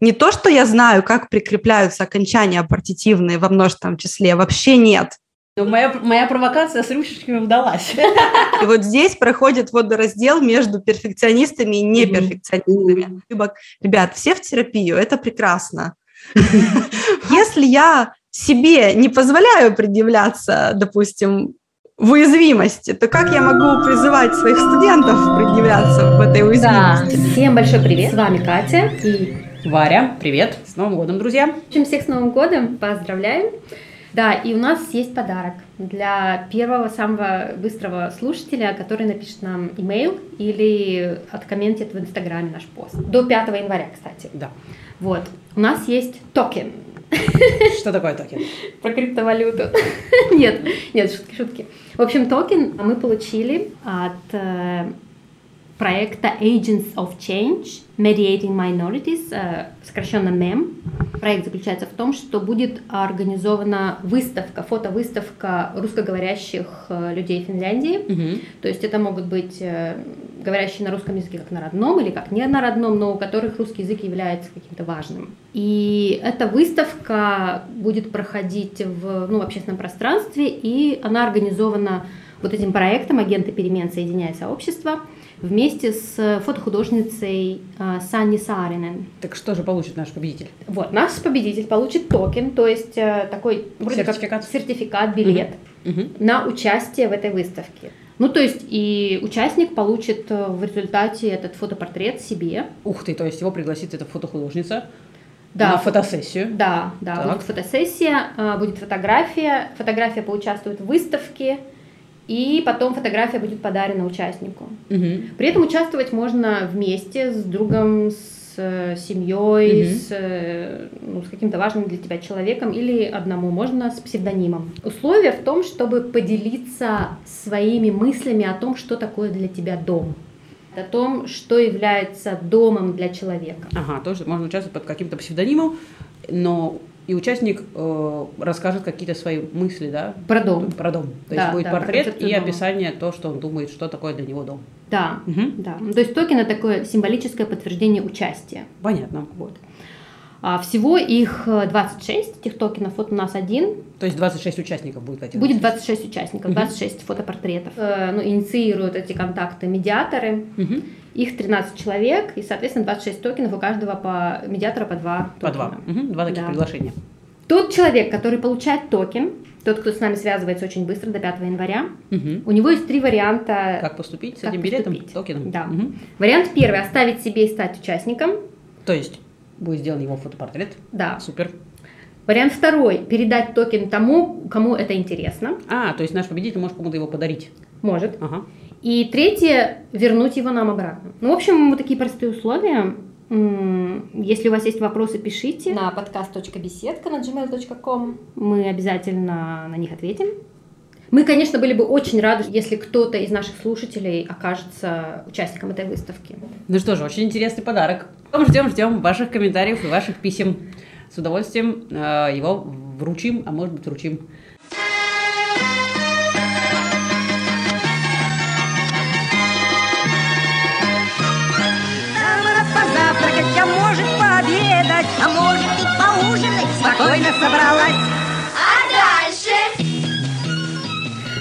Не то, что я знаю, как прикрепляются окончания партитивные во множественном числе, вообще нет. Но моя, моя провокация с ручечками удалась. И вот здесь проходит водораздел между перфекционистами и неперфекционистами. Ребят, все в терапию, это прекрасно. Если я себе не позволяю предъявляться, допустим, в уязвимости, то как я могу призывать своих студентов предъявляться в этой уязвимости? Да. Всем большой привет. С вами Катя и Варя. Привет. С Новым годом, друзья. В общем, всех с Новым годом. Поздравляем. Да, и у нас есть подарок для первого самого быстрого слушателя, который напишет нам имейл или откомментит в Инстаграме наш пост. До 5 января, кстати. Да. Вот. У нас есть токен. Что такое токен? Про криптовалюту. Нет, нет, шутки, шутки. В общем, токен мы получили от э, проекта Agents of Change Mediating Minorities, э, сокращенно MEM. Проект заключается в том, что будет организована выставка, фотовыставка русскоговорящих э, людей Финляндии. Мгм. То есть это могут быть э, говорящие на русском языке как на родном или как не на родном, но у которых русский язык является каким-то важным. И эта выставка будет проходить в, ну, в общественном пространстве, и она организована вот этим проектом «Агенты перемен. Соединяя сообщество» вместе с фотохудожницей э, Санни Сааринен. Так что же получит наш победитель? Вот, наш победитель получит токен, то есть э, такой вроде Сертификат. как сертификат, билет Мгм. на участие в этой выставке. Ну, то есть и участник получит э, в результате этот фотопортрет себе. Ух ты, то есть его пригласит эта фотохудожница Да. на фотосессию. Да, да, Так. будет фотосессия, э, будет фотография, фотография поучаствует в выставке, и потом фотография будет подарена участнику. Мгм. При этом участвовать можно вместе с другом, с э, семьей, Мгм. с, э, ну, с каким-то важным для тебя человеком или одному, можно с псевдонимом. Условие в том, чтобы поделиться своими мыслями о том, что такое для тебя дом, о том, что является домом для человека. Ага, тоже можно участвовать под каким-то псевдонимом, но и участник э, расскажет какие-то свои мысли, да? Про дом. Про дом. То Да, есть будет да, портрет и дома. описание то, что он думает, что такое для него дом. Да, Мгм. да. Ну, То есть токен это такое символическое подтверждение участия. Понятно. Вот. А всего их э, 26, этих токенов, вот у нас один, То есть 26 участников будет этих Будет 26 участников, Мгм. 26 фотопортретов. Э, ну, инициируют эти контакты медиаторы. Мгм. Их 13 человек, и, соответственно, 26 токенов, у каждого по медиатора по два По два. Мгм. Два таких Да. приглашения. Тот человек, который получает токен, тот, кто с нами связывается очень быстро, до 5 января, Мгм. у него есть три варианта. Как поступить с Как этим билетом, поступить? токеном? Да. Мгм. Вариант первый – оставить себе и стать участником. То есть будет сделан его фотопортрет. Да. Супер. Вариант второй – передать токен тому, кому это интересно. А, то есть наш победитель может кому-то его подарить. Может. Ага. И третье, вернуть его нам обратно. Ну, в общем, вот такие простые условия. Если у вас есть вопросы, пишите на podcast.беседка на gmail.com. Мы обязательно на них ответим. Мы, конечно, были бы очень рады, если кто-то из наших слушателей окажется участником этой выставки. Ну что же, очень интересный подарок. Ждем, ждем ваших комментариев и ваших писем. С удовольствием э, его вручим, а может быть вручим. А а может и поужинать. Спокойно собралась.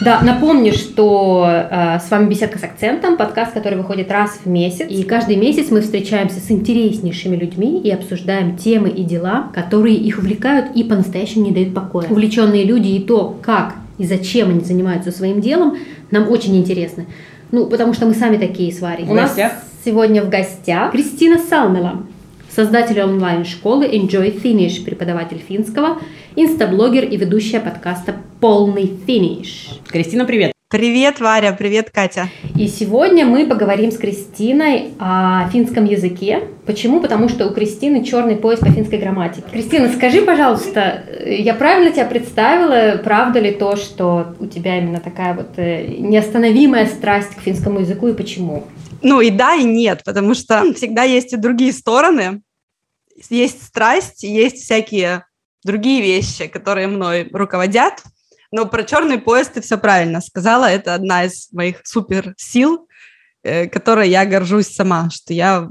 Да, напомню, что э, с вами «Беседка с акцентом», подкаст, который выходит раз в месяц. И каждый месяц мы встречаемся с интереснейшими людьми и обсуждаем темы и дела, которые их увлекают и по-настоящему не дают покоя. Увлеченные люди и то, как и зачем они занимаются своим делом, нам очень интересно. Ну, потому что мы сами такие с Варей. В У нас гостях? сегодня в гостях Кристина Салмела, создатель онлайн-школы Enjoy Finnish, преподаватель финского, инстаблогер и ведущая подкаста «Полный финиш». Кристина, привет. Привет, Варя, привет, Катя. И сегодня мы поговорим с Кристиной о финском языке. Почему? Потому что у Кристины черный пояс по финской грамматике. Кристина, скажи, пожалуйста, э, я правильно тебя представила? Правда ли то, что у тебя именно такая вот э, неостановимая страсть к финскому языку и почему? Ну и да, и нет, потому что всегда есть и другие стороны. Есть страсть, есть всякие другие вещи, которые мной руководят. Но про черный пояс ты все правильно сказала. Это одна из моих супер сил, э, которой я горжусь сама, что я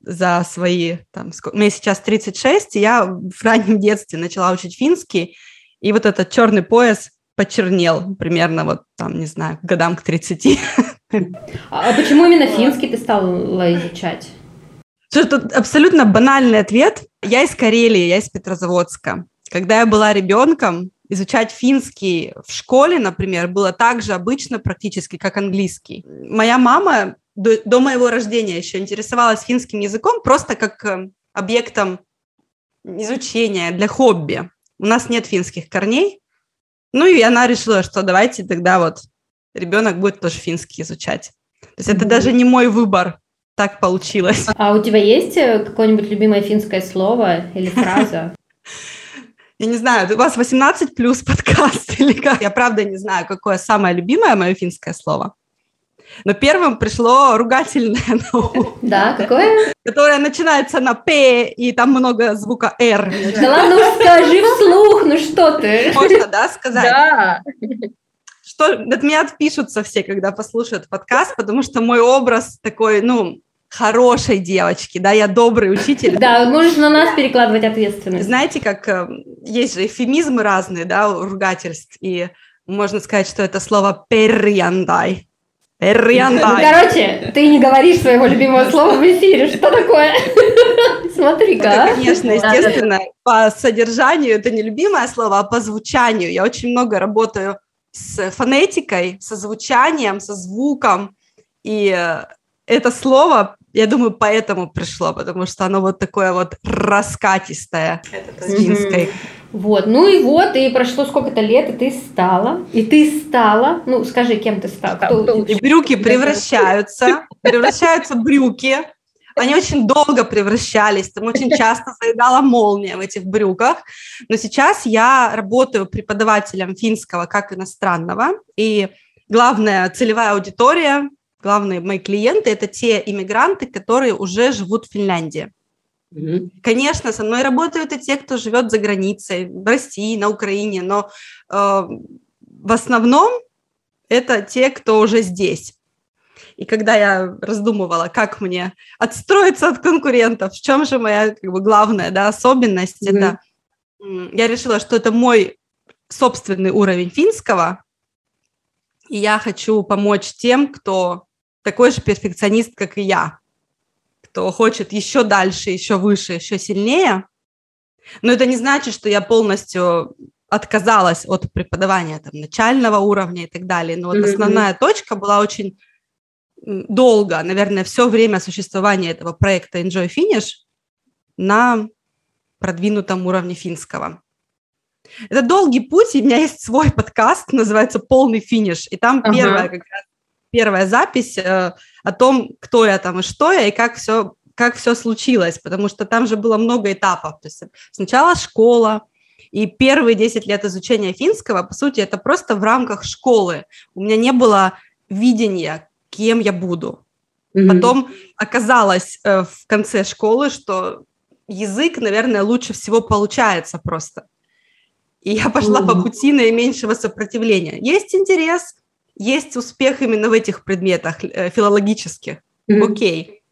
за свои, там, сколько, мне сейчас 36, и я в раннем детстве начала учить финский, и вот этот черный пояс почернел примерно вот там, не знаю, годам к 30. А почему именно финский ты стала изучать? Тут абсолютно банальный ответ. Я из Карелии, я из Петрозаводска. Когда я была ребенком, изучать финский в школе, например, было так же обычно практически, как английский. Моя мама до, до моего рождения еще интересовалась финским языком просто как э, объектом изучения для хобби. У нас нет финских корней. Ну и она решила, что давайте тогда вот ребенок будет тоже финский изучать. То есть это даже не мой выбор, так получилось. А у тебя есть э, какое-нибудь любимое финское слово или фраза? Я не знаю, у вас 18 плюс подкаст или как? Я правда не знаю, какое самое любимое мое финское слово. Но первым пришло ругательное на Да, какое? Которое начинается на П, и там много звука Р. Да ладно, ну скажи вслух, ну что ты? Можно, да, сказать? Да. Что от меня отпишутся все, когда послушают подкаст, потому что мой образ такой, ну, хорошей девочки, да, я добрый учитель. Да, можешь на нас перекладывать ответственность. Знаете, как э, есть же эфемизмы разные, да, ругательств, и можно сказать, что это слово «перьяндай». Перьяндай. Ну, короче, ты не говоришь своего любимого слова в эфире, что такое? Смотри-ка. А. Конечно, естественно, по содержанию это не любимое слово, а по звучанию. Я очень много работаю с фонетикой, со звучанием, со звуком, и э, это слово я думаю, поэтому пришло, потому что оно вот такое вот раскатистое, это финской. Вот, ну и вот, и прошло сколько-то лет, и ты стала, и ты стала, ну скажи, кем ты стала? Кто, кто, и брюки превращаются, превращаются брюки, они очень долго превращались, там очень часто заедала молния в этих брюках, но сейчас я работаю преподавателем финского как иностранного, и главная целевая аудитория главные мои клиенты это те иммигранты, которые уже живут в Финляндии. Mm-hmm. Конечно, со мной работают и те, кто живет за границей, в России, на Украине, но э, в основном это те, кто уже здесь. И когда я раздумывала, как мне отстроиться от конкурентов, в чем же моя как бы, главная да, особенность, mm-hmm. это я решила, что это мой собственный уровень финского, и я хочу помочь тем, кто такой же перфекционист, как и я, кто хочет еще дальше, еще выше, еще сильнее. Но это не значит, что я полностью отказалась от преподавания там, начального уровня и так далее. Но вот mm-hmm. основная точка была очень долго, наверное, все время существования этого проекта Enjoy Finish на продвинутом уровне финского. Это долгий путь, и у меня есть свой подкаст, называется «Полный финиш», и там ага. первая как раз первая запись э, о том, кто я там и что я, и как все, как все случилось, потому что там же было много этапов. То есть сначала школа, и первые 10 лет изучения финского, по сути, это просто в рамках школы. У меня не было видения, кем я буду. Mm-hmm. Потом оказалось э, в конце школы, что язык, наверное, лучше всего получается просто. И я пошла mm-hmm. по пути наименьшего сопротивления. Есть интерес, есть успех именно в этих предметах э, филологических. Mm-hmm. Окей.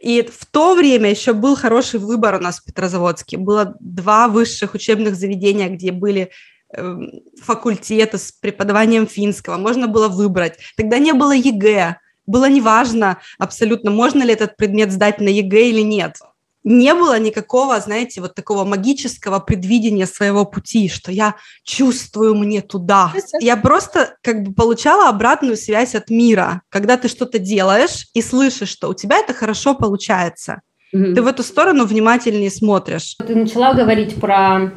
И в то время еще был хороший выбор у нас в Петрозаводске. Было два высших учебных заведения, где были э, факультеты с преподаванием финского. Можно было выбрать. Тогда не было ЕГЭ. Было неважно абсолютно, можно ли этот предмет сдать на ЕГЭ или нет не было никакого, знаете, вот такого магического предвидения своего пути, что я чувствую мне туда. Я просто как бы получала обратную связь от мира, когда ты что-то делаешь и слышишь, что у тебя это хорошо получается. Мм Ты в эту сторону внимательнее смотришь. Ты начала говорить про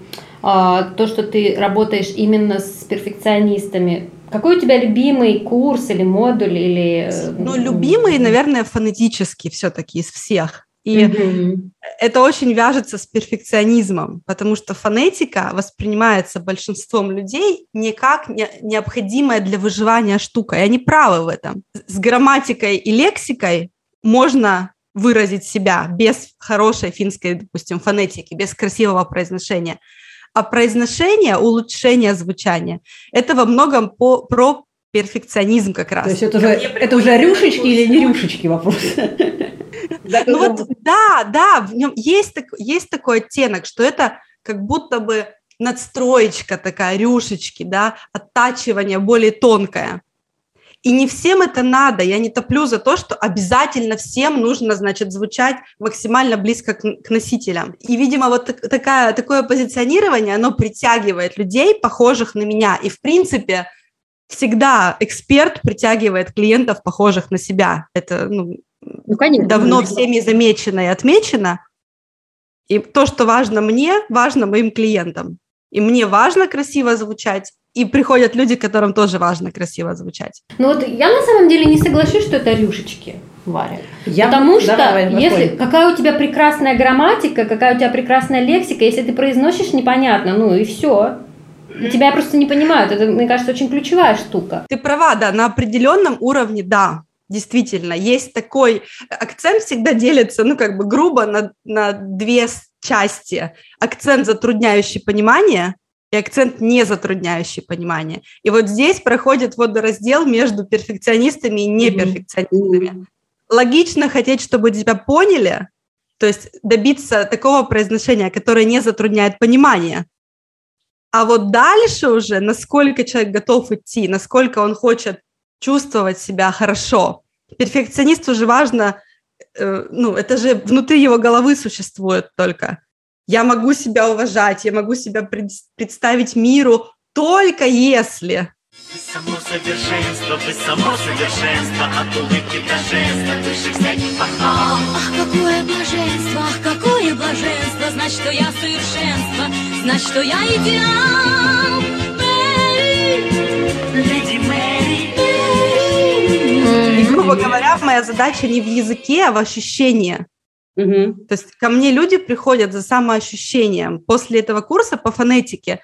то, что ты работаешь именно с перфекционистами. Какой у тебя любимый курс или модуль или? Э, ну, любимый, наверное, фонетический все-таки из всех. И mm-hmm. это очень вяжется с перфекционизмом, потому что фонетика воспринимается большинством людей не как не, необходимая для выживания штука, и они правы в этом. С грамматикой и лексикой можно выразить себя без хорошей финской, допустим, фонетики, без красивого произношения. А произношение, улучшение звучания – это во многом по, про перфекционизм как раз. То есть это уже, это уже рюшечки или не рюшечки вопрос? Ну вот, да, да, в нем есть, так, есть такой оттенок, что это как будто бы надстроечка такая, рюшечки, да, оттачивание более тонкое. И не всем это надо. Я не топлю за то, что обязательно всем нужно, значит, звучать максимально близко к, к носителям. И, видимо, вот так, такая, такое позиционирование, оно притягивает людей, похожих на меня. И, в принципе, всегда эксперт притягивает клиентов, похожих на себя. Это ну, ну, конечно, давно всеми замечено и отмечено. И то, что важно мне, важно моим клиентам. И мне важно красиво звучать, и приходят люди, которым тоже важно красиво звучать. Ну вот я на самом деле не соглашусь, что это рюшечки. Варя. Я, Потому что давай, если какая у тебя прекрасная грамматика, какая у тебя прекрасная лексика, если ты произносишь непонятно, ну и все. Тебя просто не понимают. Это, мне кажется, очень ключевая штука. Ты права, да, на определенном уровне, да. Действительно, есть такой акцент всегда делится, ну, как бы грубо на, на две части. Акцент, затрудняющий понимание, и акцент, не затрудняющий понимание. И вот здесь проходит водораздел между перфекционистами и неперфекционистами. Логично хотеть, чтобы тебя поняли, то есть добиться такого произношения, которое не затрудняет понимание. А вот дальше уже, насколько человек готов идти, насколько он хочет чувствовать себя хорошо. Перфекционисту же важно, э, ну, это же внутри его головы существует только я могу себя уважать, я могу себя пред, представить миру только если. Ты само совершенство, вы само совершенство, от улыбки до жеста, выше всяких похвал. Ах, какое блаженство, ах, какое блаженство, знать, что я совершенство, знать, что я идеал. Леди Мэри. И, грубо говоря, моя задача не в языке, а в ощущении. Угу. То есть ко мне люди приходят за самоощущением. После этого курса по фонетике,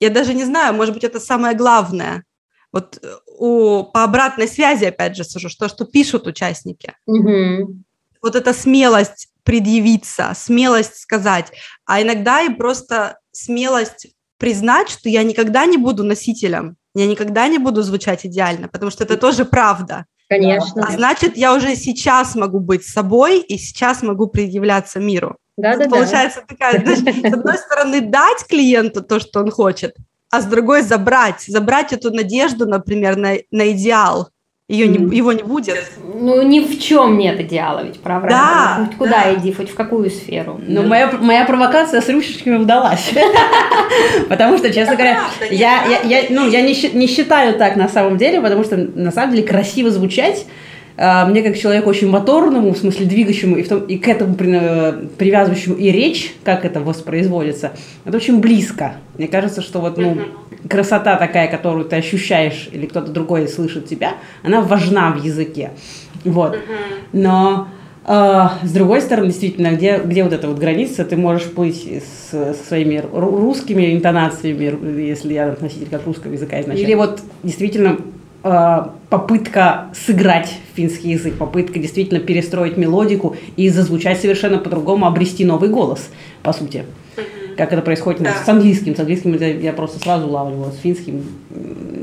я даже не знаю, может быть, это самое главное. Вот э, у, по обратной связи, опять же, сужу, что, что пишут участники. Угу. Вот эта смелость предъявиться, смелость сказать, а иногда и просто смелость признать, что я никогда не буду носителем, я никогда не буду звучать идеально, потому что это тоже правда. Конечно. А значит, я уже сейчас могу быть собой и сейчас могу предъявляться миру. Да, да, Получается да. такая, знаешь, с одной стороны, дать клиенту то, что он хочет, а с другой забрать, забрать эту надежду, например, на, на идеал ее не, его не будет. Ну, ни в чем нет идеала, ведь, правда? Да, хоть куда да. иди, хоть в какую сферу. Ну, да. моя, моя провокация с рюшечками удалась. Потому что, честно говоря, я, ну, я не, не считаю так на самом деле, потому что, на самом деле, красиво звучать мне как человеку очень моторному, в смысле двигающему, и, в том, и к этому привязывающему и речь, как это воспроизводится, это очень близко. Мне кажется, что вот, ну, красота такая, которую ты ощущаешь, или кто-то другой слышит тебя, она важна в языке. Вот. Но э, с другой стороны, действительно, где, где вот эта вот граница, ты можешь плыть с, со своими русскими интонациями, если я носитель как русского языка изначально. Или вот действительно э, попытка сыграть финский язык, попытка действительно перестроить мелодику и зазвучать совершенно по-другому, обрести новый голос, по сути как это происходит да. с английским. С английским я просто сразу улавливала, с финским,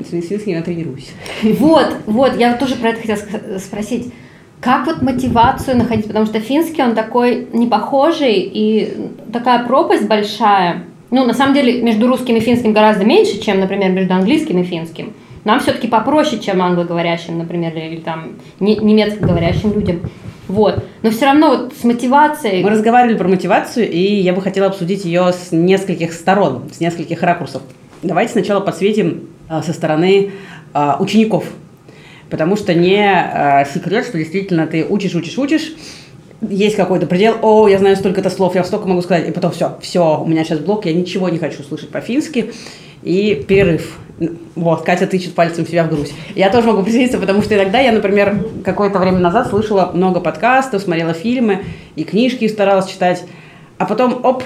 с финским я тренируюсь. Вот, вот, я тоже про это хотела спросить. Как вот мотивацию находить? Потому что финский, он такой непохожий, и такая пропасть большая. Ну, на самом деле, между русским и финским гораздо меньше, чем, например, между английским и финским. Нам все-таки попроще, чем англоговорящим, например, или там немецкоговорящим людям. Вот. Но все равно вот с мотивацией... Мы разговаривали про мотивацию, и я бы хотела обсудить ее с нескольких сторон, с нескольких ракурсов. Давайте сначала подсветим а, со стороны а, учеников. Потому что не а, секрет, что действительно ты учишь, учишь, учишь, есть какой-то предел, о, я знаю столько-то слов, я столько могу сказать, и потом все, все, у меня сейчас блок, я ничего не хочу слышать по-фински, и перерыв. Вот, Катя тычет пальцем себя в грудь. Я тоже могу присоединиться, потому что иногда я, например, какое-то время назад слышала много подкастов, смотрела фильмы и книжки старалась читать, а потом, оп,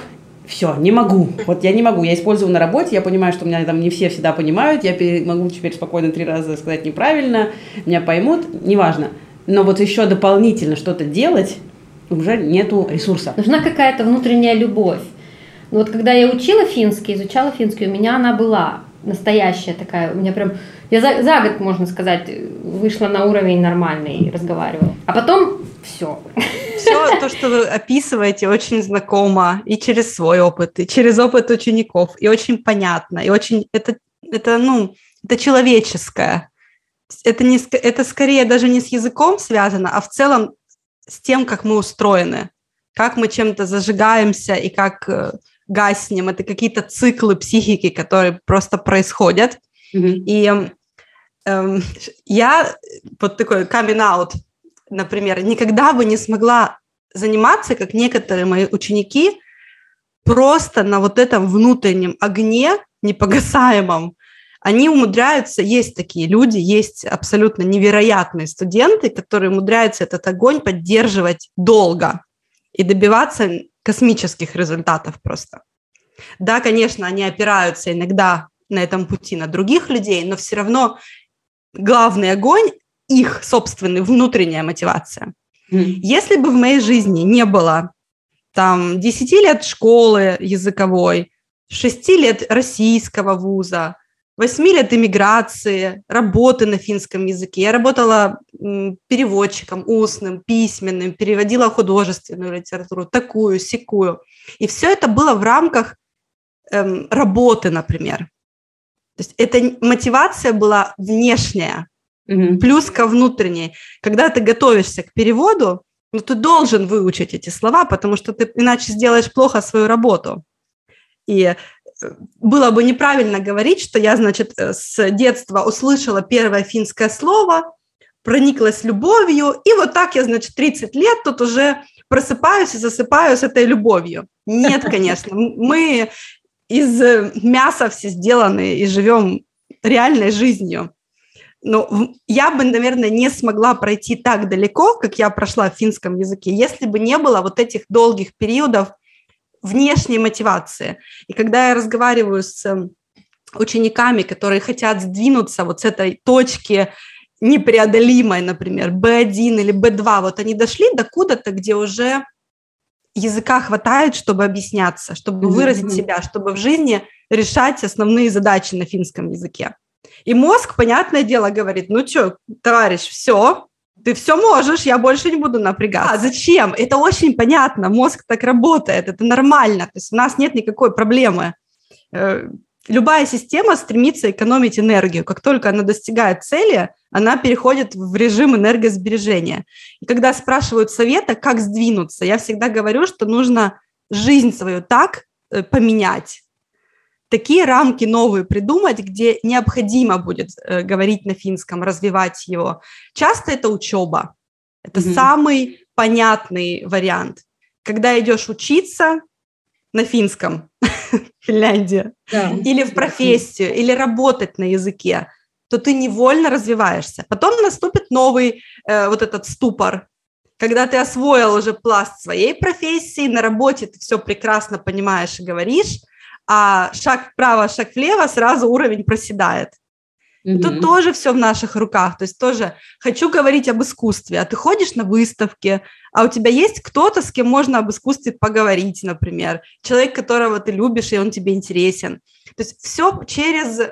все, не могу. Вот я не могу. Я использую на работе, я понимаю, что меня там не все всегда понимают, я могу теперь спокойно три раза сказать неправильно, меня поймут, неважно. Но вот еще дополнительно что-то делать уже нету ресурса. Нужна какая-то внутренняя любовь. Вот когда я учила финский, изучала финский, у меня она была настоящая такая, у меня прям, я за, за год, можно сказать, вышла на уровень нормальный и разговаривала. А потом все. Все то, что вы описываете, очень знакомо и через свой опыт, и через опыт учеников, и очень понятно, и очень это, это ну, это человеческое. Это, не, это скорее даже не с языком связано, а в целом с тем, как мы устроены, как мы чем-то зажигаемся и как э, гаснем. Это какие-то циклы психики, которые просто происходят. Mm-hmm. И эм, я вот такой coming out, например, никогда бы не смогла заниматься, как некоторые мои ученики, просто на вот этом внутреннем огне непогасаемом. Они умудряются, есть такие люди, есть абсолютно невероятные студенты, которые умудряются этот огонь поддерживать долго и добиваться космических результатов просто. Да, конечно, они опираются иногда на этом пути на других людей, но все равно главный огонь их собственная внутренняя мотивация. Mm. Если бы в моей жизни не было там 10 лет школы языковой, 6 лет российского вуза, 8 лет иммиграции, работы на финском языке. Я работала переводчиком устным, письменным, переводила художественную литературу, такую, секую. И все это было в рамках эм, работы, например. То есть эта мотивация была внешняя, угу. плюс ко внутренней. Когда ты готовишься к переводу, ну, ты должен выучить эти слова, потому что ты иначе сделаешь плохо свою работу. И было бы неправильно говорить, что я, значит, э, с детства услышала первое финское слово, прониклась любовью, и вот так я, значит, 30 лет тут уже просыпаюсь и засыпаю с этой любовью. Нет, конечно, мы из э, мяса все сделаны и живем реальной жизнью. Но я бы, наверное, не смогла пройти так далеко, как я прошла в финском языке, если бы не было вот этих долгих периодов внешней мотивации. И когда я разговариваю с эм, учениками, которые хотят сдвинуться вот с этой точки непреодолимой, например, B1 или B2, вот они дошли до куда-то, где уже языка хватает, чтобы объясняться, чтобы mm-hmm. выразить себя, чтобы в жизни решать основные задачи на финском языке. И мозг, понятное дело, говорит, ну что, товарищ, все, ты все можешь, я больше не буду напрягаться. А зачем? Это очень понятно, мозг так работает, это нормально, то есть у нас нет никакой проблемы. Э, любая система стремится экономить энергию. Как только она достигает цели, она переходит в режим энергосбережения. И когда спрашивают совета, как сдвинуться, я всегда говорю, что нужно жизнь свою так э, поменять, такие рамки новые придумать, где необходимо будет э, говорить на финском, развивать его. Часто это учеба. Это mm-hmm. самый понятный вариант. Когда идешь учиться на финском, Финляндия, да. или в профессию, или работать на языке, то ты невольно развиваешься. Потом наступит новый э, вот этот ступор, когда ты освоил уже пласт своей профессии, на работе ты все прекрасно понимаешь и говоришь, а шаг вправо, шаг влево, сразу уровень проседает. Mm-hmm. Тут тоже все в наших руках. То есть тоже хочу говорить об искусстве, а ты ходишь на выставки, а у тебя есть кто-то, с кем можно об искусстве поговорить, например. Человек, которого ты любишь, и он тебе интересен. То есть все через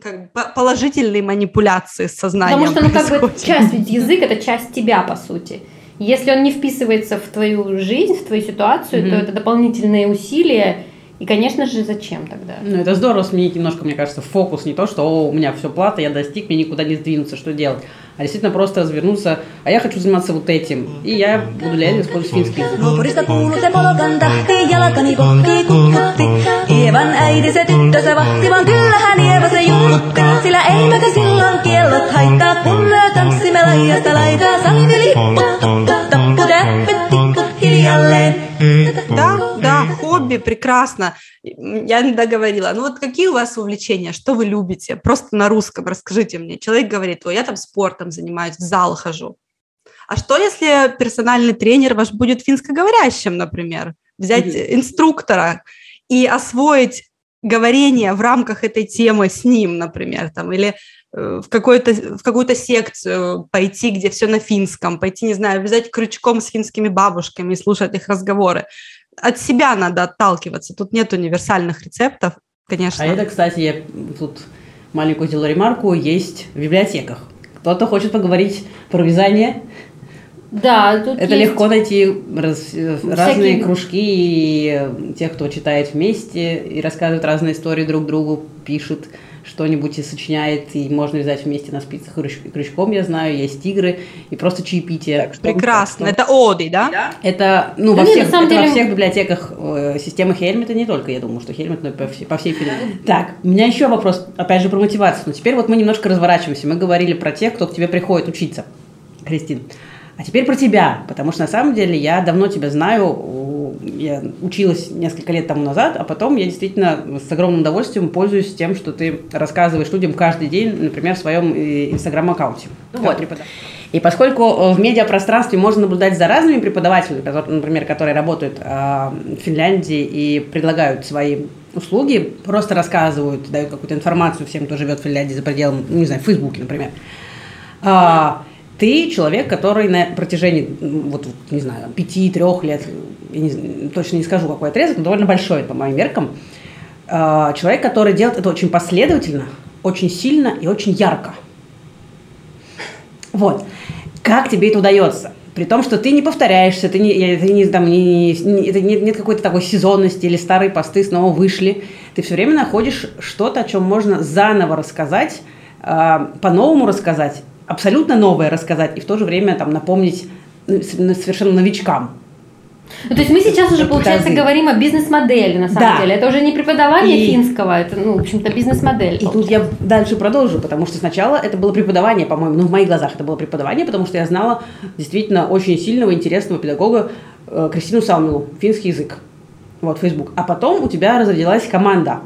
как бы положительные манипуляции с сознанием. Потому что, ну, как бы часть, ведь язык это часть тебя, по сути. Если он не вписывается в твою жизнь, в твою ситуацию, mm-hmm. то это дополнительные усилия. И, конечно же, зачем тогда? Ну, это здорово сменить немножко, мне кажется, фокус. Не то, что О, у меня все плата, я достиг, мне никуда не сдвинуться, что делать. А действительно просто развернуться, а я хочу заниматься вот этим. И я буду реально использовать финский язык. Ievan äiti se tyttönsä vahti, vaan kyllähän Ieva se junnutti. Sillä eiväkä silloin kiellot haittaa, kun me tanssimme laidasta laitaa. Salmi lippu, tappu, täppet, tikkut hiljalleen. Да, да, хобби, прекрасно. Я не договорила. Ну вот какие у вас увлечения? Что вы любите? Просто на русском расскажите мне. Человек говорит, ой, я там спортом занимаюсь, в зал хожу. А что, если персональный тренер ваш будет финскоговорящим, например? Взять инструктора, и освоить говорение в рамках этой темы с ним, например, там, или в, какую-то, в какую-то секцию пойти, где все на финском, пойти, не знаю, взять крючком с финскими бабушками и слушать их разговоры. От себя надо отталкиваться, тут нет универсальных рецептов, конечно. А это, кстати, я тут маленькую сделаю ремарку, есть в библиотеках. Кто-то хочет поговорить про вязание, Да, тут Это есть- легко найти раз- э, разные кружки и тех, кто читает вместе и рассказывают разные истории друг другу, пишут что-нибудь и сочиняет, и можно вязать вместе на спицах и крюч- крючком, я знаю, есть игры, и просто чаепитие. Прекрасно. Так что Это оды, да? Это, ну, Да во нет, всех, это во деле- всех библиотеках э, системы Хельмета не только, я думаю, что Хельмет, но и по, всей- по всей Финляндии. Так, у меня еще вопрос, опять же, про мотивацию. Но теперь вот мы немножко разворачиваемся. Мы говорили про тех, кто к тебе приходит учиться, Кристин. А теперь про тебя, потому что на самом деле я давно тебя знаю, я училась несколько лет тому назад, а потом я действительно с огромным удовольствием пользуюсь тем, что ты рассказываешь людям каждый день, например, в своем э, инстаграм-аккаунте. Вот. И поскольку э, в медиапространстве можно наблюдать за разными преподавателями, например, которые работают э, в Финляндии и предлагают свои услуги, просто рассказывают, дают какую-то информацию всем, кто живет в Финляндии за пределом, ну, не знаю, в Фейсбуке, например. Ты человек, который на протяжении, вот, не знаю, пяти-трех лет, я не точно не скажу, какой отрезок, но довольно большой по моим меркам, а, человек, который делает это очень последовательно, очень сильно и очень ярко. Вот. Как тебе это удается? При том, что ты не повторяешься, ты не, ты не, там, не, не- это нет, нет какой-то такой сезонности или старые посты снова вышли. Ты все время находишь что-то, о чем можно заново рассказать, а, по-новому рассказать, абсолютно новое рассказать и в то же время там напомнить ну, ну, совершенно новичкам. Ну, то есть мы сейчас уже, получается, тазы. говорим о бизнес-модели, на самом Да. деле. Это уже не преподавание И- финского, это, ну, в общем-то, бизнес-модель. И тут я дальше продолжу, потому что сначала это было преподавание, по-моему, ну, в моих глазах это было преподавание, потому что я знала действительно очень сильного, интересного педагога э, Кристину Салмилу, финский язык, вот, Facebook. А потом у тебя разродилась команда,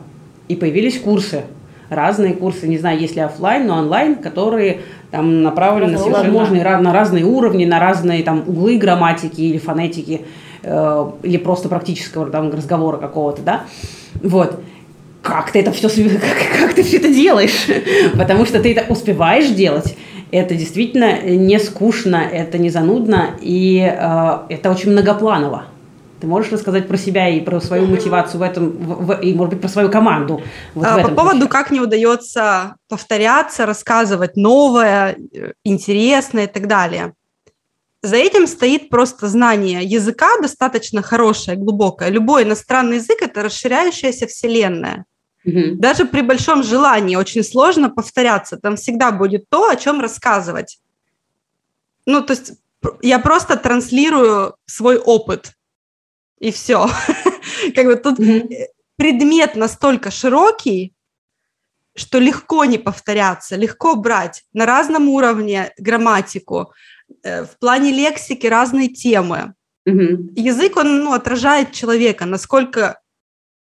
и появились курсы, разные курсы, не знаю, есть ли офлайн, но онлайн, которые там направлены на всевозможные, ра- на разные уровни, на разные там углы грамматики или фонетики, э, или просто практического там разговора какого-то, да, вот как ты это все, как, как ты все это делаешь? Потому что ты это успеваешь делать. Это действительно не скучно, это не занудно, и э, это очень многопланово. Ты можешь рассказать про себя и про свою мотивацию в этом, в- в- и, может быть, про свою команду. Вот А, По поводу, ключе. как не удается повторяться, рассказывать новое, э, интересное и так далее. За этим стоит просто знание языка достаточно хорошее, глубокое. Любой иностранный язык – это расширяющаяся вселенная. Мгм. Даже при большом желании очень сложно повторяться. Там всегда будет то, о чем рассказывать. Ну, то есть я просто транслирую свой опыт, и все. Как бы тут Мгм. предмет настолько широкий, что легко не повторяться, легко брать на разном уровне грамматику, э, в плане лексики разные темы. Язык, он ну, отражает человека, насколько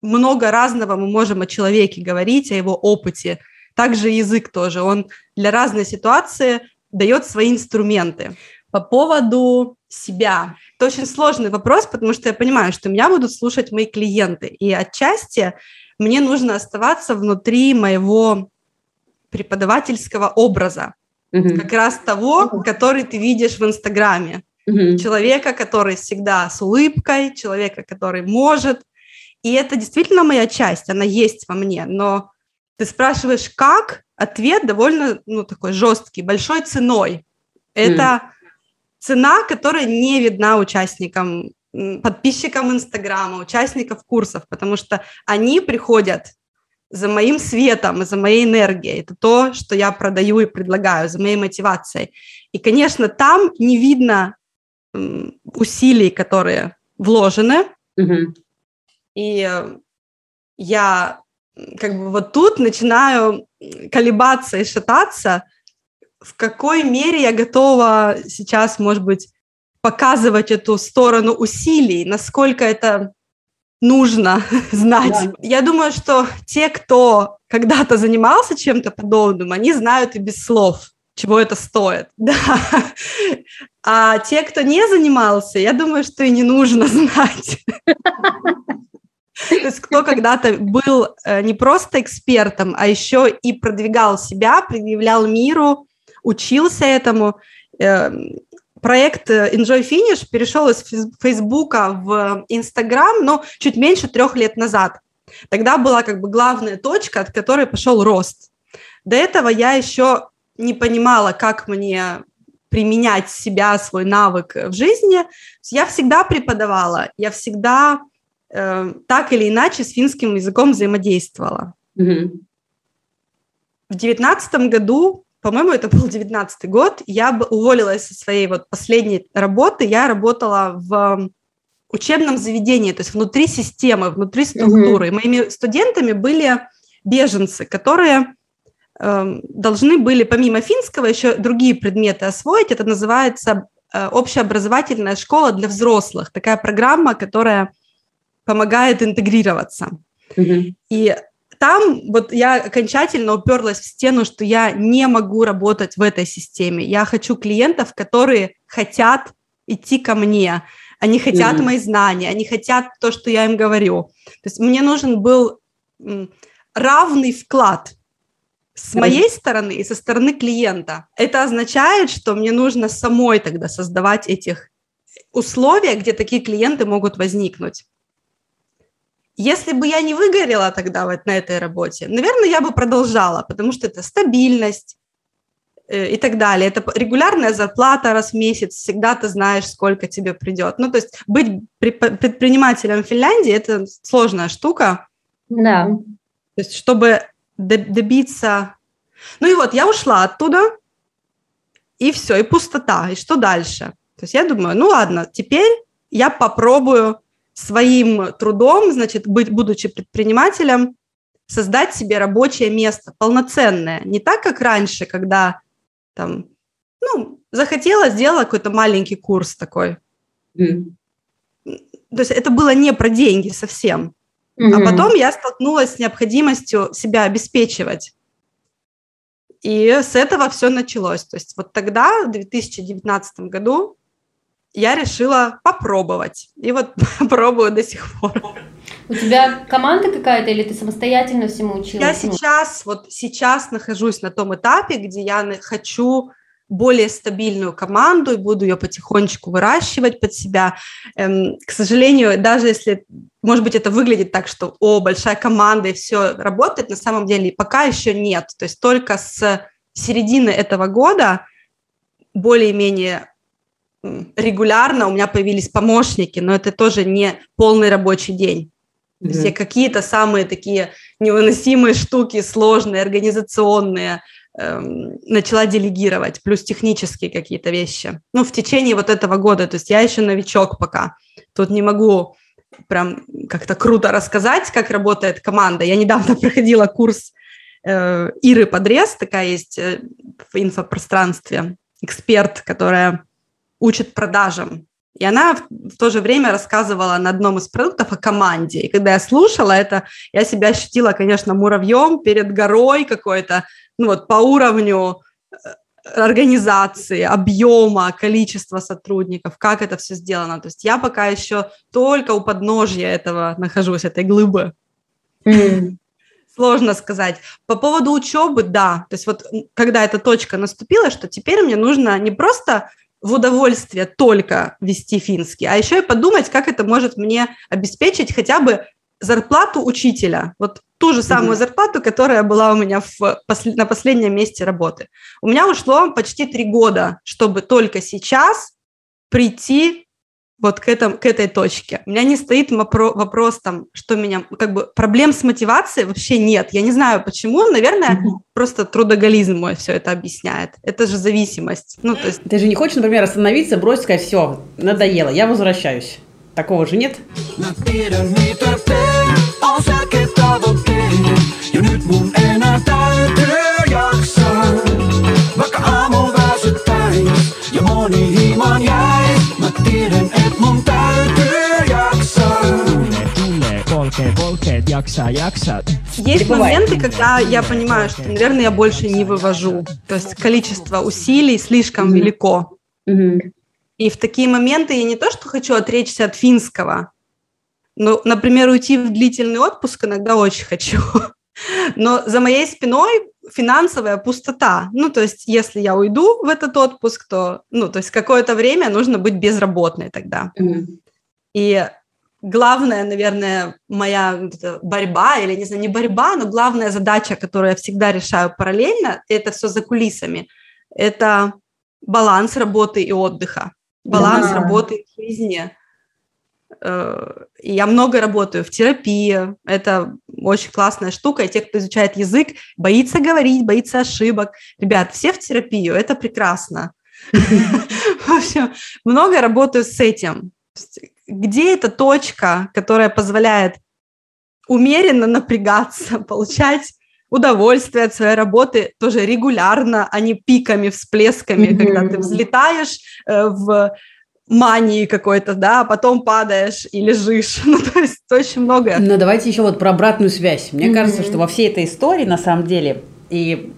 много разного мы можем о человеке говорить, о его опыте. Также язык тоже, он для разной ситуации дает свои инструменты. По поводу себя. Это очень сложный вопрос, потому что я понимаю, что меня будут слушать мои клиенты. И отчасти мне нужно оставаться внутри моего преподавательского образа, Мгм. как раз того, который ты видишь в Инстаграме Мгм. человека, который всегда с улыбкой, человека, который может. И это действительно моя часть, она есть во мне. Но ты спрашиваешь, как? Ответ довольно, ну, такой жесткий, большой ценой. Это цена, которая не видна участникам, подписчикам Инстаграма, участников курсов, потому что они приходят за моим светом и за моей энергией. Это то, что я продаю и предлагаю, за моей мотивацией. И, конечно, там не видно усилий, которые вложены, Мгм. и э, я как бы вот тут начинаю колебаться и шататься, в какой мере я готова сейчас, может быть, показывать эту сторону усилий, насколько это нужно знать. Да. Я думаю, что те, кто когда-то занимался чем-то подобным, они знают и без слов, чего это стоит. Да. А те, кто не занимался, я думаю, что и не нужно знать. То есть кто когда-то был э, не просто экспертом, а еще и продвигал себя, предъявлял миру, учился этому. Э, Проект э, Enjoy Finish перешел из Фейс- Фейсбука в Инстаграм, но чуть меньше трех лет назад. Тогда была как бы главная точка, от которой пошел рост. До этого я еще не понимала, как мне применять себя, свой навык в жизни. Я всегда преподавала, я всегда э, так или иначе с финским языком взаимодействовала. Mm-hmm. В девятнадцатом году, по-моему, это был девятнадцатый год, я уволилась со своей вот последней работы, я работала в учебном заведении, то есть внутри системы, внутри структуры. Mm-hmm. Моими студентами были беженцы, которые э, должны были помимо финского еще другие предметы освоить. Это называется э, общеобразовательная школа для взрослых, такая программа, которая помогает интегрироваться. Mm-hmm. И там вот я окончательно уперлась в стену, что я не могу работать в этой системе. Я хочу клиентов, которые хотят идти ко мне, они хотят mm-hmm. мои знания, они хотят то, что я им говорю. То есть мне нужен был равный вклад с моей стороны и со стороны клиента. Это означает, что мне нужно самой тогда создавать этих условия, где такие клиенты могут возникнуть. Если бы я не выгорела тогда вот на этой работе, наверное, я бы продолжала, потому что это стабильность, Э, и так далее. Это регулярная зарплата раз в месяц, всегда ты знаешь, сколько тебе придет. Ну, то есть быть предпринимателем в Финляндии – это сложная штука. Да. То есть чтобы добиться... Ну и вот я ушла оттуда, и все, и пустота, и что дальше? То есть я думаю, ну ладно, теперь я попробую своим трудом, значит, быть, будучи предпринимателем, создать себе рабочее место, полноценное. Не так, как раньше, когда там, ну, захотела, сделала какой-то маленький курс такой. Mm. То есть это было не про деньги совсем. Mm-hmm. А потом я столкнулась с необходимостью себя обеспечивать. И с этого все началось. То есть вот тогда, в 2019 году, я решила попробовать. И вот пробую до сих пор. У тебя команда какая-то или ты самостоятельно всему училась? Я сейчас, вот сейчас нахожусь на том этапе, где я хочу более стабильную команду и буду ее потихонечку выращивать под себя. Эм, к сожалению, даже если, может быть, это выглядит так, что, о, большая команда и все работает, на самом деле пока еще нет. То есть только с середины этого года более-менее регулярно у меня появились помощники, но это тоже не полный рабочий день. То есть я какие-то самые такие невыносимые штуки, сложные, организационные, эм, начала делегировать, плюс технические какие-то вещи. Ну, в течение вот этого года, то есть я еще новичок пока. Тут не могу прям как-то круто рассказать, как работает команда. Я недавно проходила курс э, Иры Подрез, такая есть э, в инфопространстве, эксперт, которая учит продажам и она в то же время рассказывала на одном из продуктов о команде. И когда я слушала это, я себя ощутила, конечно, муравьем перед горой какой-то, ну вот по уровню э, организации, объема, количества сотрудников, как это все сделано. То есть я пока еще только у подножья этого нахожусь, этой глыбы. Mm. Сложно сказать. По поводу учебы, да. То есть вот когда эта точка наступила, что теперь мне нужно не просто в удовольствие только вести финский, а еще и подумать, как это может мне обеспечить хотя бы зарплату учителя, вот ту же самую mm-hmm. зарплату, которая была у меня в, на последнем месте работы. У меня ушло почти три года, чтобы только сейчас прийти вот к, этом, к этой точке. У меня не стоит вопрос там, что меня, как бы проблем с мотивацией вообще нет. Я не знаю почему, наверное, mm-hmm. просто трудоголизм мой все это объясняет. Это же зависимость. Ну, то есть... Ты же не хочешь, например, остановиться, бросить, сказать, все, надоело, я возвращаюсь. Такого же нет? ja mun täytyy jaksaa. Есть моменты, когда я понимаю, что, наверное, я больше не вывожу. То есть количество усилий слишком mm-hmm. велико. Mm-hmm. И в такие моменты я не то, что хочу отречься от финского, но, например, уйти в длительный отпуск иногда очень хочу. Но за моей спиной финансовая пустота. Ну, то есть, если я уйду в этот отпуск, то, ну, то есть, какое-то время нужно быть безработной тогда. Mm-hmm. И главная, наверное, моя борьба, или, не знаю, не борьба, но главная задача, которую я всегда решаю параллельно, это все за кулисами, это баланс работы и отдыха, баланс да. работы и жизни. Э, я много работаю в терапии, это очень классная штука, и те, кто изучает язык, боится говорить, боится ошибок. Ребят, все в терапию, это прекрасно. В общем, много работаю с этим. Где эта точка, которая позволяет умеренно напрягаться, получать удовольствие от своей работы тоже регулярно, а не пиками, всплесками, mm-hmm. когда ты взлетаешь э, в мании какой-то, да, а потом падаешь и лежишь. Ну, то есть очень много. Но давайте еще вот про обратную связь. Мне mm-hmm. кажется, что во всей этой истории, на самом деле, и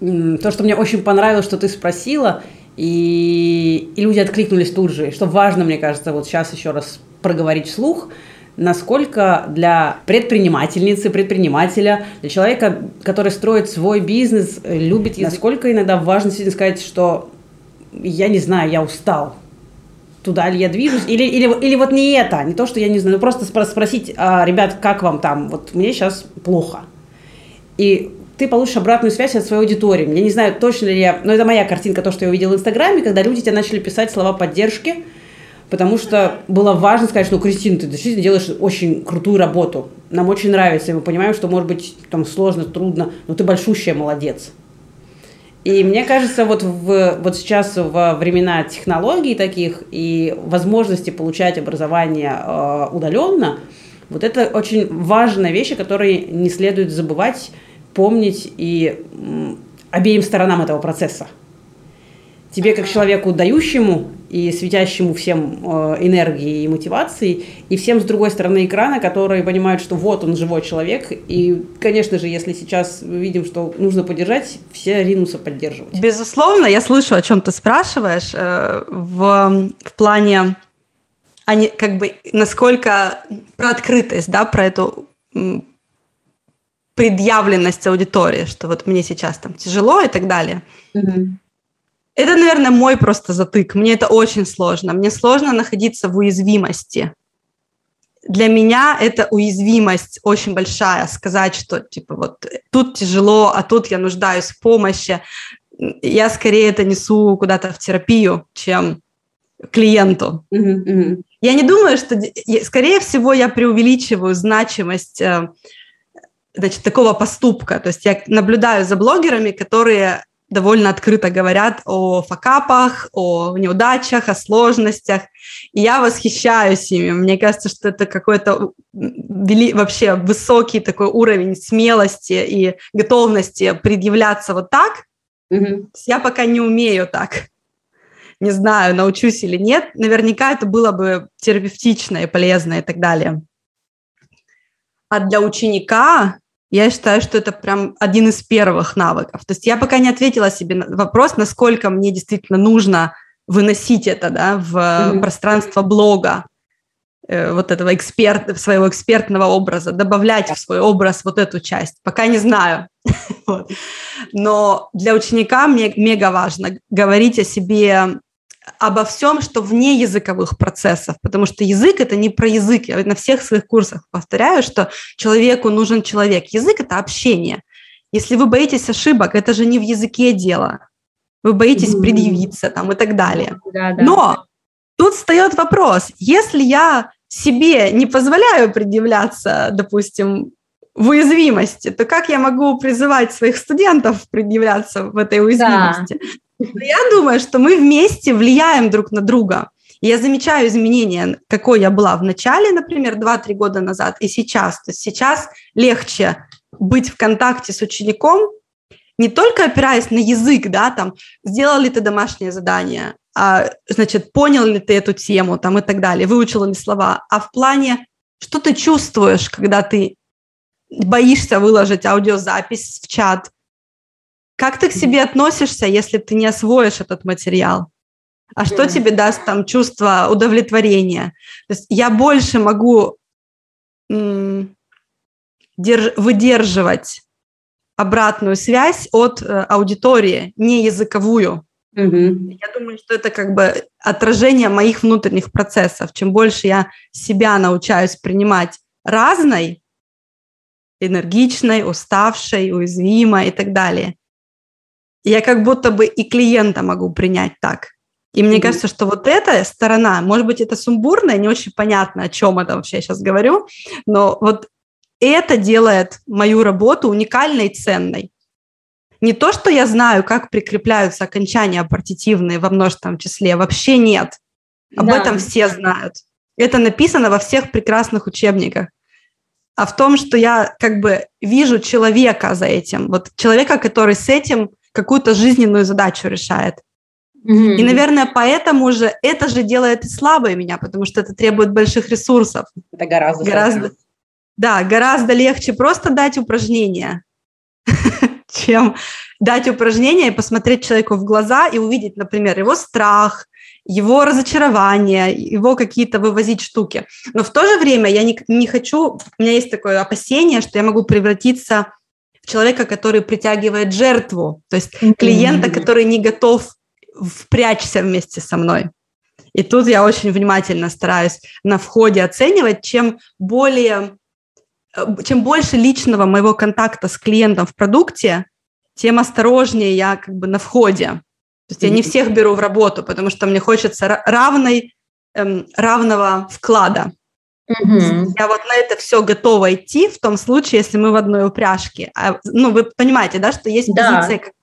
то, что мне очень понравилось, что ты спросила, и, и люди откликнулись тут же. что важно, мне кажется, вот сейчас еще раз проговорить вслух, насколько для предпринимательницы, предпринимателя, для человека, который строит свой бизнес, любит язык, насколько иногда важно сегодня сказать, что я не знаю, я устал, туда ли я движусь, или, или, или вот не это, не то, что я не знаю, но просто спросить, а, ребят, как вам там, вот мне сейчас плохо. И ты получишь обратную связь от своей аудитории. Я не знаю, точно ли я... Но это моя картинка, то, что я увидела в Инстаграме, когда люди тебе начали писать слова поддержки, потому что было важно сказать, что, Кристина, ты действительно делаешь очень крутую работу. Нам очень нравится, и мы понимаем, что, может быть, там сложно, трудно, но ты большущая молодец. И мне кажется, вот, в, вот сейчас во времена технологий таких и возможности получать образование э, удаленно, вот это очень важная вещь, о которой не следует забывать помнить и обеим сторонам этого процесса. Тебе, как человеку, дающему и светящему всем э, энергии и мотивации, и всем с другой стороны экрана, которые понимают, что вот он живой человек. И, конечно же, если сейчас видим, что нужно поддержать, все ринутся поддерживать. Безусловно, я слышу, о чем ты спрашиваешь. Э, в, в плане, они, как бы, насколько про открытость, да, про эту предъявленность аудитории, что вот мне сейчас там тяжело и так далее. Mm-hmm. Это, наверное, мой просто затык. Мне это очень сложно. Мне сложно находиться в уязвимости. Для меня это уязвимость очень большая. Сказать, что типа вот тут тяжело, а тут я нуждаюсь в помощи. Я скорее это несу куда-то в терапию, чем клиенту. Mm-hmm. Mm-hmm. Я не думаю, что... Скорее всего, я преувеличиваю значимость э, значит, такого поступка. То есть я наблюдаю за блогерами, которые довольно открыто говорят о факапах, о неудачах, о сложностях. И я восхищаюсь ими. Мне кажется, что это какой-то вели... вообще высокий такой уровень смелости и готовности предъявляться вот так. Mm-hmm. Я пока не умею так. Не знаю, научусь или нет. Наверняка это было бы терапевтично и полезно и так далее. А для ученика я считаю, что это прям один из первых навыков. То есть я пока не ответила себе на вопрос, насколько мне действительно нужно выносить это да, в mm-hmm. пространство блога, э, вот этого эксперта, своего экспертного образа, добавлять в свой образ вот эту часть. Пока не знаю. Но для ученика мне мега важно говорить о себе обо всем, что вне языковых процессов, потому что язык – это не про язык. Я на всех своих курсах повторяю, что человеку нужен человек. Язык – это общение. Если вы боитесь ошибок, это же не в языке дело. Вы боитесь mm-hmm. предъявиться там и так далее. Да, да. Но тут встает вопрос, если я себе не позволяю предъявляться, допустим, в уязвимости, то как я могу призывать своих студентов предъявляться в этой уязвимости? Да. Я думаю, что мы вместе влияем друг на друга. Я замечаю изменения, какой я была в начале, например, 2-3 года назад, и сейчас. То есть сейчас легче быть в контакте с учеником, не только опираясь на язык, да, там, сделал ли ты домашнее задание, а, значит, понял ли ты эту тему, там, и так далее, выучил ли слова, а в плане, что ты чувствуешь, когда ты боишься выложить аудиозапись в чат, как ты к себе относишься, если ты не освоишь этот материал? А что тебе даст там чувство удовлетворения? То есть я больше могу выдерживать обратную связь от э, аудитории, не языковую. Угу. Я думаю, что это как бы отражение моих внутренних процессов. Чем больше я себя научаюсь принимать разной, энергичной, уставшей, уязвимой и так далее, я как будто бы и клиента могу принять так. И мне mm-hmm. кажется, что вот эта сторона, может быть, это сумбурно, не очень понятно, о чем это вообще сейчас говорю, но вот это делает мою работу уникальной и ценной. Не то, что я знаю, как прикрепляются окончания партитивные во множественном числе, вообще нет. Об да. этом все знают. Это написано во всех прекрасных учебниках. А в том, что я как бы вижу человека за этим, вот человека, который с этим какую-то жизненную задачу решает. Mm-hmm. И, наверное, поэтому же это же делает и слабой меня, потому что это требует больших ресурсов. Это гораздо. Гораздо. Да, гораздо легче просто дать упражнение, чем дать упражнение и посмотреть человеку в глаза и увидеть, например, его страх, его разочарование, его какие-то вывозить штуки. Но в то же время я не, не хочу, у меня есть такое опасение, что я могу превратиться в человека, который притягивает жертву, то есть клиента, который не готов впрячься вместе со мной. И тут я очень внимательно стараюсь на входе оценивать, чем более, э, чем больше личного моего контакта с клиентом в продукте, тем осторожнее я как бы на входе. То есть я не всех беру в работу, потому что мне хочется равной, эм, равного вклада. Mm-hmm. Я вот на это все готова идти в том случае, если мы в одной упряжке. А, ну, вы понимаете, да, что есть да. позиция, когда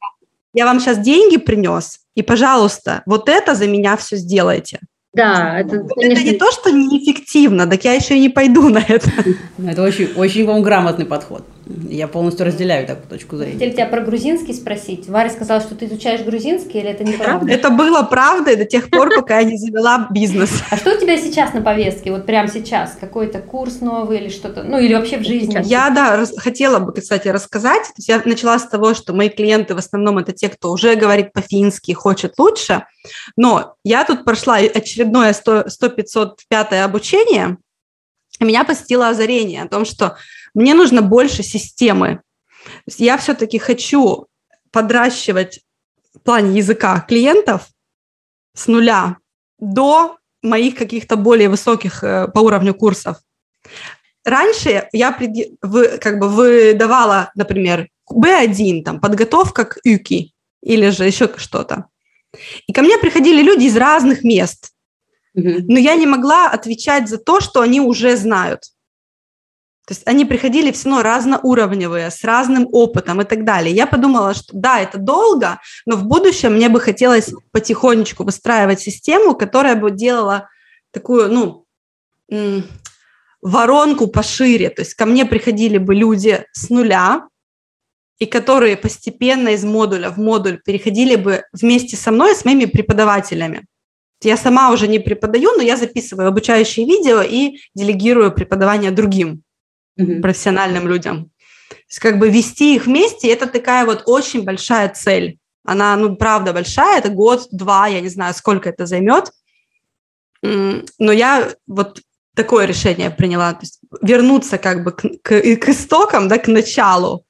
я вам сейчас деньги принес, и, пожалуйста, вот это за меня все сделайте. Да, это, конечно... это не то, что неэффективно, так я еще и не пойду на это. Это очень, очень вам грамотный подход. Я полностью разделяю такую точку зрения. Хотели тебя про грузинский спросить. Варя сказала, что ты изучаешь грузинский, или это неправда? Это было правдой до тех пор, пока я не завела бизнес. А что у тебя сейчас на повестке, вот прямо сейчас? Какой-то курс новый или что-то? Ну, или вообще в жизни? Я, да, хотела бы, кстати, рассказать. То есть я начала с того, что мои клиенты в основном это те, кто уже говорит по-фински, хочет лучше. Но я тут прошла очередное 100-505 обучение, и меня посетило озарение о том, что мне нужно больше системы. я все-таки хочу подращивать в плане языка клиентов с нуля до моих каких-то более высоких э, по уровню курсов. Раньше я как бы выдавала, например, B1, там, подготовка к ЮКИ или же еще что-то. И ко мне приходили люди из разных мест, но я не могла отвечать за то, что они уже знают. То есть они приходили все равно разноуровневые, с разным опытом и так далее. Я подумала, что да, это долго, но в будущем мне бы хотелось потихонечку выстраивать систему, которая бы делала такую, ну, воронку пошире. То есть ко мне приходили бы люди с нуля, и которые постепенно из модуля в модуль переходили бы вместе со мной, с моими преподавателями. Я сама уже не преподаю, но я записываю обучающие видео и делегирую преподавание другим mm-hmm. профессиональным людям. То есть как бы вести их вместе – это такая вот очень большая цель. Она, ну, правда большая, это год-два, я не знаю, сколько это займет. Но я вот такое решение приняла, то есть вернуться как бы к, к, к истокам, да, к началу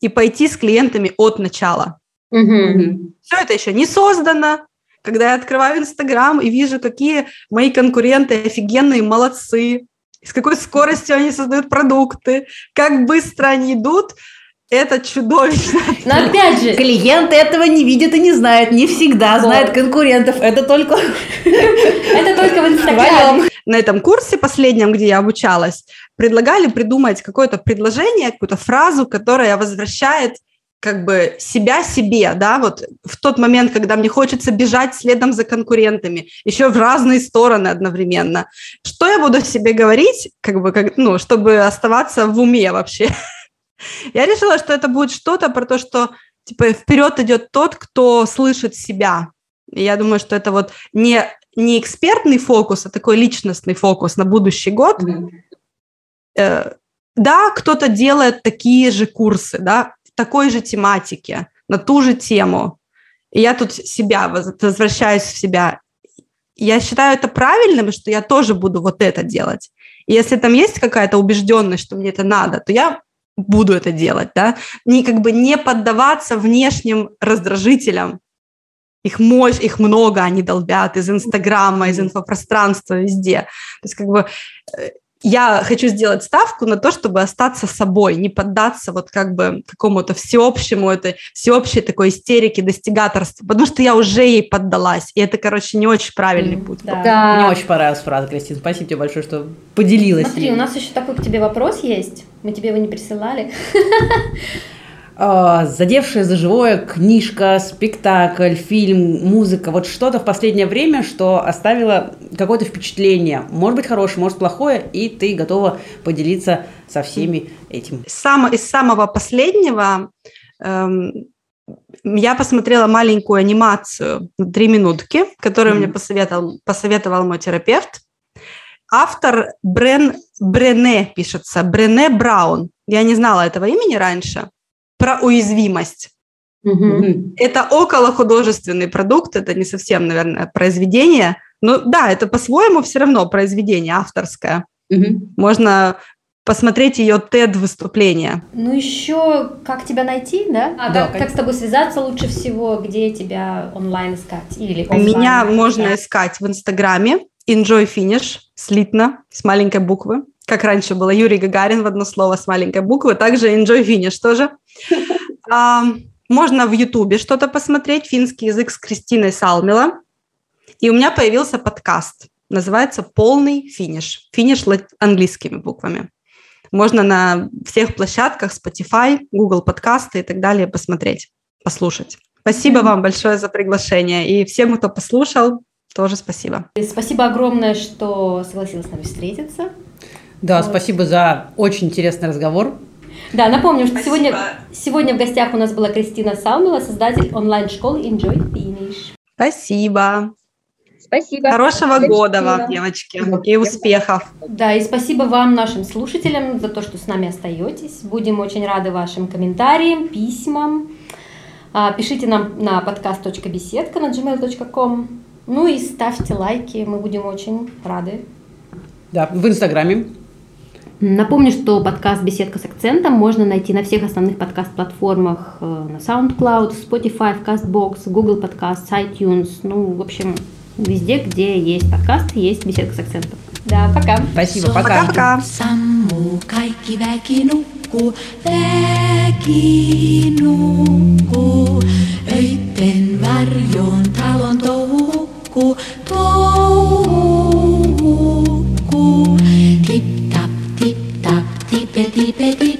и пойти с клиентами от начала. Mm-hmm. Все это еще не создано. Когда я открываю Инстаграм и вижу, какие мои конкуренты офигенные, молодцы, с какой скоростью они создают продукты, как быстро они идут, это чудовищно. Но опять же, клиенты этого не видят и не знают, не всегда знают конкурентов. Это только... Это только в Инстаграме. На этом курсе последнем, где я обучалась, предлагали придумать какое-то предложение, какую-то фразу, которая возвращает как бы себя себе, да, вот в тот момент, когда мне хочется бежать следом за конкурентами, еще в разные стороны одновременно. Что я буду себе говорить, как бы, как, ну, чтобы оставаться в уме вообще? Я решила, что это будет что-то про то, что типа вперед идет тот, кто слышит себя. И я думаю, что это вот не, не экспертный фокус, а такой личностный фокус на будущий год. Mm-hmm. Да, кто-то делает такие же курсы, да, такой же тематике, на ту же тему. И я тут себя, возвращаюсь в себя. Я считаю это правильным, что я тоже буду вот это делать. И если там есть какая-то убежденность, что мне это надо, то я буду это делать, да, не как бы не поддаваться внешним раздражителям, их мощь, их много, они долбят из Инстаграма, из инфопространства, везде. То есть как бы э, я хочу сделать ставку на то, чтобы остаться собой, не поддаться вот как бы какому-то всеобщему, этой всеобщей такой истерике, достигаторству, потому что я уже ей поддалась, и это, короче, не очень правильный путь. Да. Мне очень понравилась фраза, Кристина, спасибо тебе большое, что поделилась. Смотри, ей. у нас еще такой к тебе вопрос есть, мы тебе его не присылали. А, задевшая за живое книжка, спектакль, фильм, музыка, вот что-то в последнее время, что оставило какое-то впечатление, может быть хорошее, может плохое, и ты готова поделиться со всеми этим. Сам, из самого последнего эм, я посмотрела маленькую анимацию «Три минутки», которую mm-hmm. мне посоветовал, посоветовал мой терапевт. Автор Брен, Брене пишется, Брене Браун. Я не знала этого имени раньше про уязвимость. Угу. Это около художественный продукт, это не совсем, наверное, произведение. Но да, это по-своему все равно произведение авторское. Угу. Можно посмотреть ее TED выступление. Ну еще как тебя найти, да? А да, как, как с тобой связаться лучше всего, где тебя онлайн искать или офлайн? Меня можно искать в Инстаграме Enjoy Finish, слитно, с маленькой буквы как раньше было Юрий Гагарин в одно слово с маленькой буквы, также Enjoy Finish тоже. Можно в Ютубе что-то посмотреть, финский язык с Кристиной Салмила. И у меня появился подкаст, называется «Полный финиш». Финиш английскими буквами. Можно на всех площадках, Spotify, Google подкасты и так далее посмотреть, послушать. Спасибо вам большое за приглашение. И всем, кто послушал, тоже спасибо. Спасибо огромное, что согласилась с нами встретиться. Да, вот. спасибо за очень интересный разговор. Да, напомню, что сегодня, сегодня в гостях у нас была Кристина Салмила, создатель онлайн-школы Enjoy Finish. Спасибо. Спасибо. Хорошего спасибо. года вам, девочки, и успехов. Да, и спасибо вам, нашим слушателям, за то, что с нами остаетесь. Будем очень рады вашим комментариям, письмам. А, пишите нам на подкаст.беседка на gmail.com. Ну и ставьте лайки, мы будем очень рады. Да, в Инстаграме Напомню, что подкаст «Беседка с акцентом» можно найти на всех основных подкаст-платформах э, на SoundCloud, Spotify, CastBox, Google Podcast, iTunes, ну, в общем, везде, где есть подкаст, есть «Беседка с акцентом». Да, пока. Спасибо, пока. Пока-пока. Keep petit, petit.